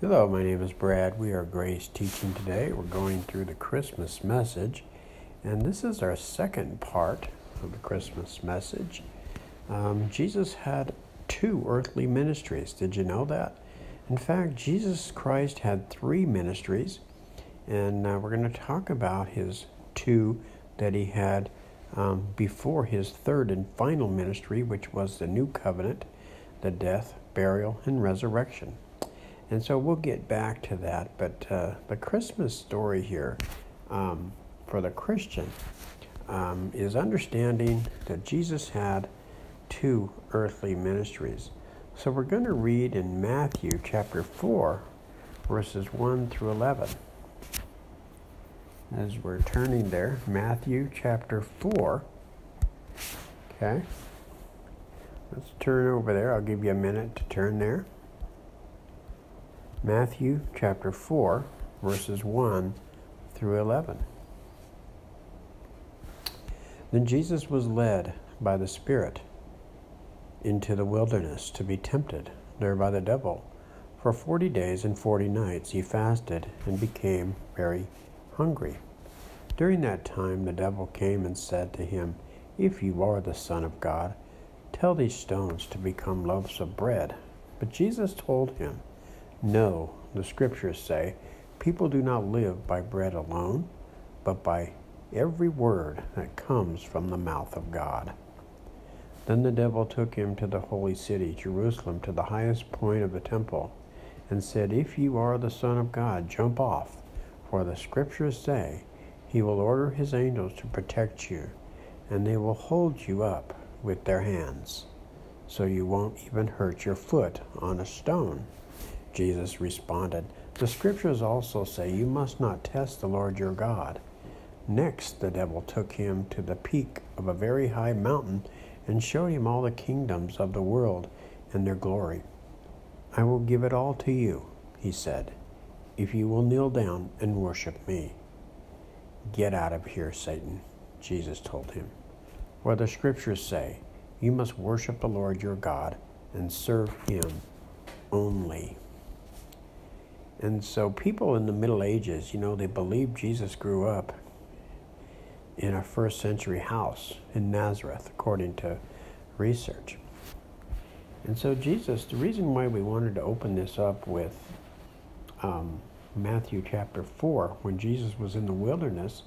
Hello, my name is Brad. We are Grace Teaching today. We're going through the Christmas message, and this is our second part of the Christmas message. Um, Jesus had two earthly ministries. Did you know that? In fact, Jesus Christ had three ministries, and uh, we're going to talk about his two that he had um, before his third and final ministry, which was the new covenant, the death, burial, and resurrection. And so we'll get back to that. But uh, the Christmas story here um, for the Christian um, is understanding that Jesus had two earthly ministries. So we're going to read in Matthew chapter 4, verses 1 through 11. As we're turning there, Matthew chapter 4. Okay. Let's turn over there. I'll give you a minute to turn there. Matthew chapter 4, verses 1 through 11. Then Jesus was led by the Spirit into the wilderness to be tempted there by the devil. For forty days and forty nights he fasted and became very hungry. During that time the devil came and said to him, If you are the Son of God, tell these stones to become loaves of bread. But Jesus told him, no, the scriptures say, people do not live by bread alone, but by every word that comes from the mouth of God. Then the devil took him to the holy city, Jerusalem, to the highest point of the temple, and said, If you are the Son of God, jump off, for the scriptures say, He will order His angels to protect you, and they will hold you up with their hands, so you won't even hurt your foot on a stone. Jesus responded, The scriptures also say, You must not test the Lord your God. Next, the devil took him to the peak of a very high mountain and showed him all the kingdoms of the world and their glory. I will give it all to you, he said, if you will kneel down and worship me. Get out of here, Satan, Jesus told him. For the scriptures say, You must worship the Lord your God and serve him only. And so people in the Middle Ages, you know, they believed Jesus grew up in a first century house in Nazareth, according to research. And so, Jesus, the reason why we wanted to open this up with um, Matthew chapter 4, when Jesus was in the wilderness,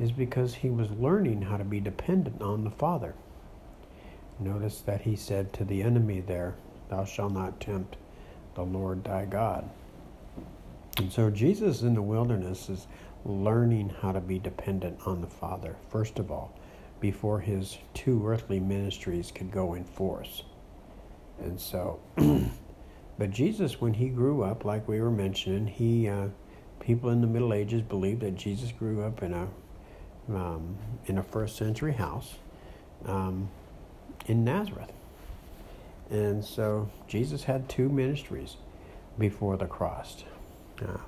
is because he was learning how to be dependent on the Father. Notice that he said to the enemy there, Thou shalt not tempt the Lord thy God. And so Jesus in the wilderness is learning how to be dependent on the Father, first of all, before his two earthly ministries could go in force. And so, but Jesus, when he grew up, like we were mentioning, he, uh, people in the Middle Ages believed that Jesus grew up in a, um, in a first century house um, in Nazareth. And so Jesus had two ministries before the cross. Uh,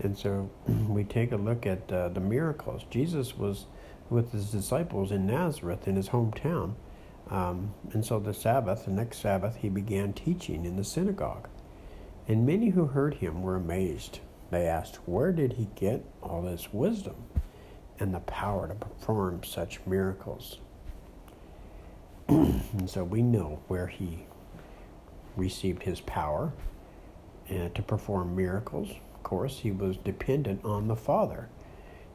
and so we take a look at uh, the miracles. Jesus was with his disciples in Nazareth, in his hometown. Um, and so the Sabbath, the next Sabbath, he began teaching in the synagogue. And many who heard him were amazed. They asked, Where did he get all this wisdom and the power to perform such miracles? and so we know where he received his power and to perform miracles. Of course, he was dependent on the Father.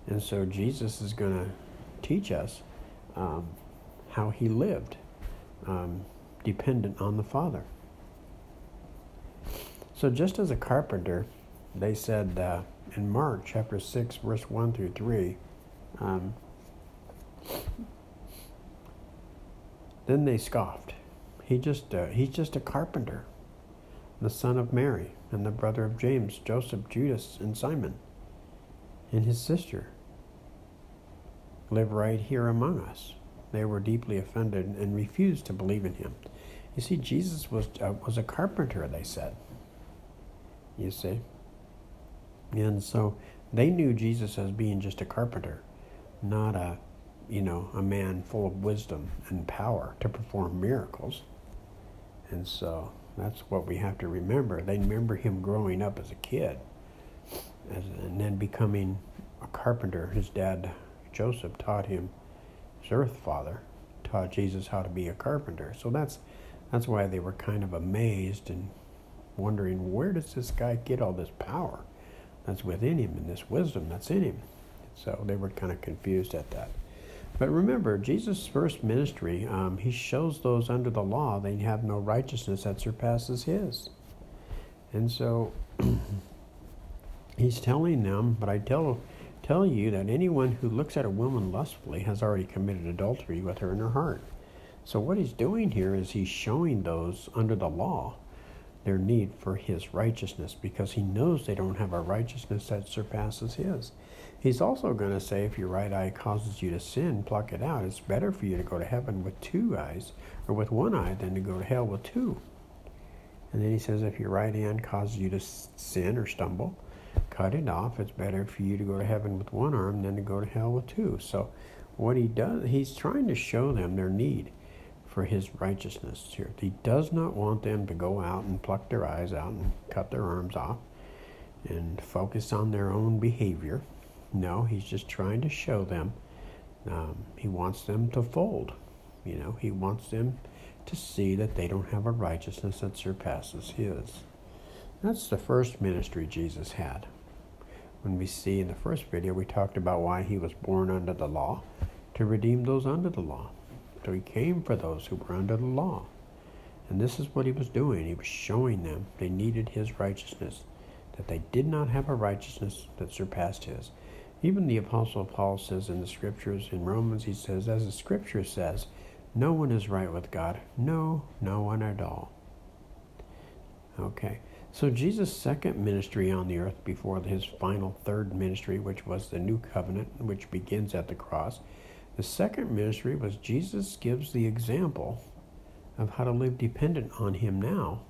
And so Jesus is going to teach us um, how he lived, um, dependent on the Father. So, just as a carpenter, they said uh, in Mark chapter 6, verse 1 through 3, um, then they scoffed. He just, uh, he's just a carpenter the son of Mary, and the brother of James, Joseph, Judas, and Simon, and his sister live right here among us. They were deeply offended and refused to believe in him. You see, Jesus was uh, was a carpenter. They said. You see, and so they knew Jesus as being just a carpenter, not a, you know, a man full of wisdom and power to perform miracles. And so That's what we have to remember. They remember him growing up as a kid as, and then becoming a carpenter. His dad, Joseph, taught him, his earth father, taught Jesus how to be a carpenter. So that's, that's why they were kind of amazed and wondering where does this guy get all this power that's within him and this wisdom that's in him. So they were kind of confused at that. But remember, Jesus' first ministry, um, he shows those under the law they have no righteousness that surpasses his. And so he's telling them, but I tell, tell you that anyone who looks at a woman lustfully has already committed adultery with her in her heart. So what he's doing here is he's showing those under the law their need for his righteousness because he knows they don't have a righteousness that surpasses his. He's also going to say if your right eye causes you to sin, pluck it out. It's better for you to go to heaven with two eyes or with one eye than to go to hell with two. And then he says if your right hand causes you to sin or stumble, cut it off. It's better for you to go to heaven with one arm than to go to hell with two. So what he does, he's trying to show them their need for his righteousness here. He does not want them to go out and pluck their eyes out and cut their arms off and focus on their own behavior no, he's just trying to show them. Um, he wants them to fold. You know, he wants them to see that they don't have a righteousness that surpasses his. That's the first ministry Jesus had. When we see in the first video, we talked about why he was born under the law to redeem those under the law. He came for those who were under the law. And this is what he was doing. He was showing them they needed his righteousness, that they did not have a righteousness that surpassed his. Even the Apostle Paul says in the scriptures, in Romans, he says, as the scripture says, no one is right with God. No, no one at all. Okay, so Jesus' second ministry on the earth before his final third ministry, which was the new covenant, which begins at the cross, the second ministry was Jesus gives the example of how to live dependent on him now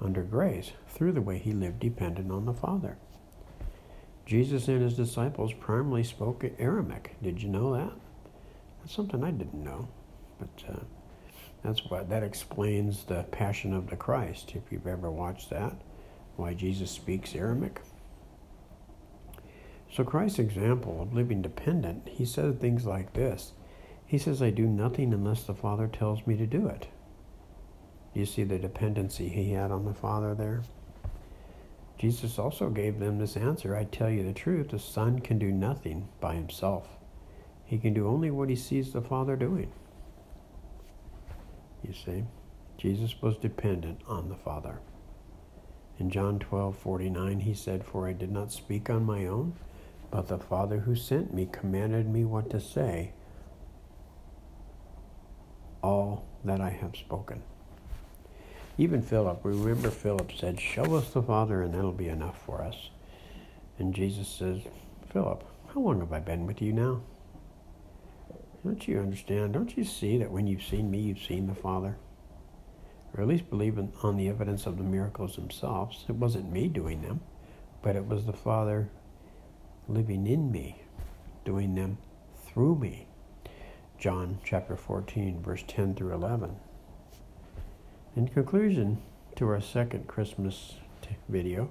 under grace through the way he lived dependent on the Father. Jesus and his disciples primarily spoke Aramaic. Did you know that? That's something I didn't know, but uh, that's what that explains the Passion of the Christ. If you've ever watched that, why Jesus speaks Aramaic. So Christ's example of living dependent, he said things like this. He says, "I do nothing unless the Father tells me to do it." You see the dependency he had on the Father there. Jesus also gave them this answer I tell you the truth, the Son can do nothing by himself. He can do only what he sees the Father doing. You see, Jesus was dependent on the Father. In John 12 49, he said, For I did not speak on my own, but the Father who sent me commanded me what to say, all that I have spoken. Even Philip, remember Philip said, Show us the Father and that'll be enough for us. And Jesus says, Philip, how long have I been with you now? Don't you understand? Don't you see that when you've seen me, you've seen the Father? Or at least believe in, on the evidence of the miracles themselves. It wasn't me doing them, but it was the Father living in me, doing them through me. John chapter 14, verse 10 through 11. In conclusion to our second Christmas video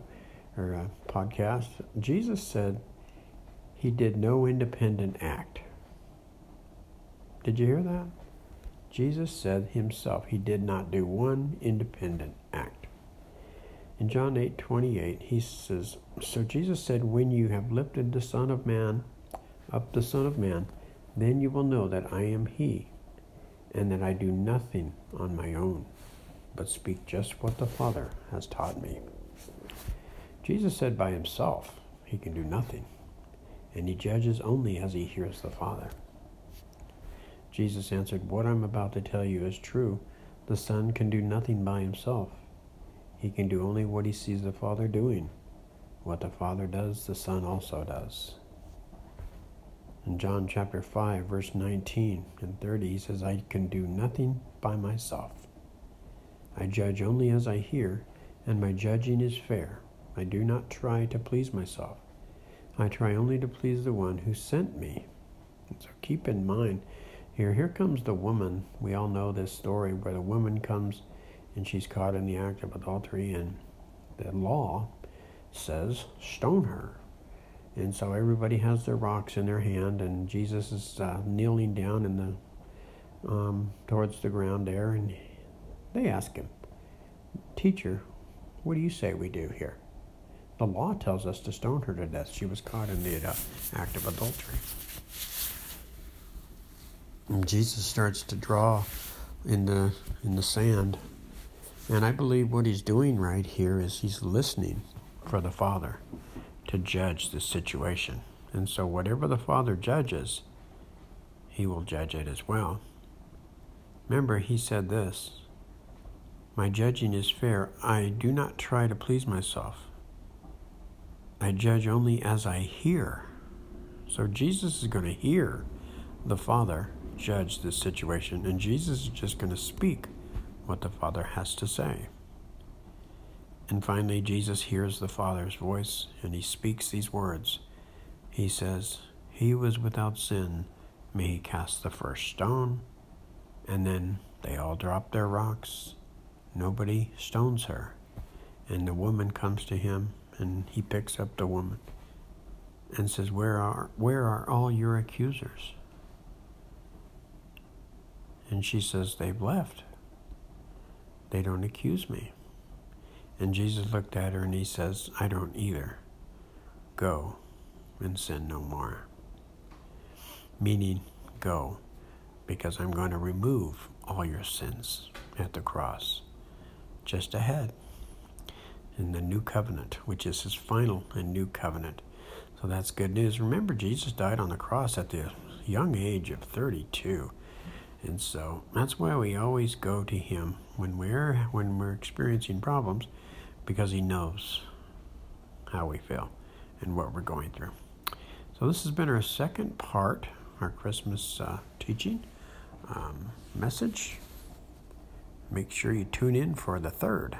or uh, podcast, Jesus said he did no independent act. Did you hear that? Jesus said himself he did not do one independent act. In John 8 28, he says, So Jesus said, When you have lifted the Son of Man up the Son of Man, then you will know that I am He, and that I do nothing on my own but speak just what the Father has taught me. Jesus said by himself, he can do nothing, and he judges only as he hears the Father. Jesus answered, What I'm about to tell you is true. The Son can do nothing by himself. He can do only what he sees the Father doing. What the Father does, the Son also does. In John chapter 5, verse 19 and 30, he says, I can do nothing by myself. I judge only as I hear, and my judging is fair. I do not try to please myself. I try only to please the one who sent me. And so keep in mind here, here comes the woman. We all know this story where the woman comes and she's caught in the act of adultery, and the law says stone her. And so everybody has their rocks in their hand, and Jesus is uh, kneeling down in the um, towards the ground there, and they ask him, "Teacher, what do you say we do here?" The law tells us to stone her to death. She was caught in the uh, act of adultery. And Jesus starts to draw in the in the sand, and I believe what he's doing right here is he's listening for the Father to judge the situation. And so, whatever the Father judges, he will judge it as well. Remember, he said this My judging is fair. I do not try to please myself. I judge only as I hear. So, Jesus is going to hear the Father judge this situation, and Jesus is just going to speak what the Father has to say. And finally, Jesus hears the Father's voice and he speaks these words. He says, He was without sin, may he cast the first stone. And then they all drop their rocks. Nobody stones her. And the woman comes to him and he picks up the woman and says, Where are, where are all your accusers? And she says, They've left. They don't accuse me. And Jesus looked at her and he says, I don't either. Go and sin no more. Meaning, go, because I'm going to remove all your sins at the cross just ahead in the new covenant, which is his final and new covenant. So that's good news. Remember, Jesus died on the cross at the young age of 32. And so that's why we always go to him when we're when we're experiencing problems because he knows how we feel and what we're going through. So this has been our second part, our Christmas uh, teaching um, message. Make sure you tune in for the third.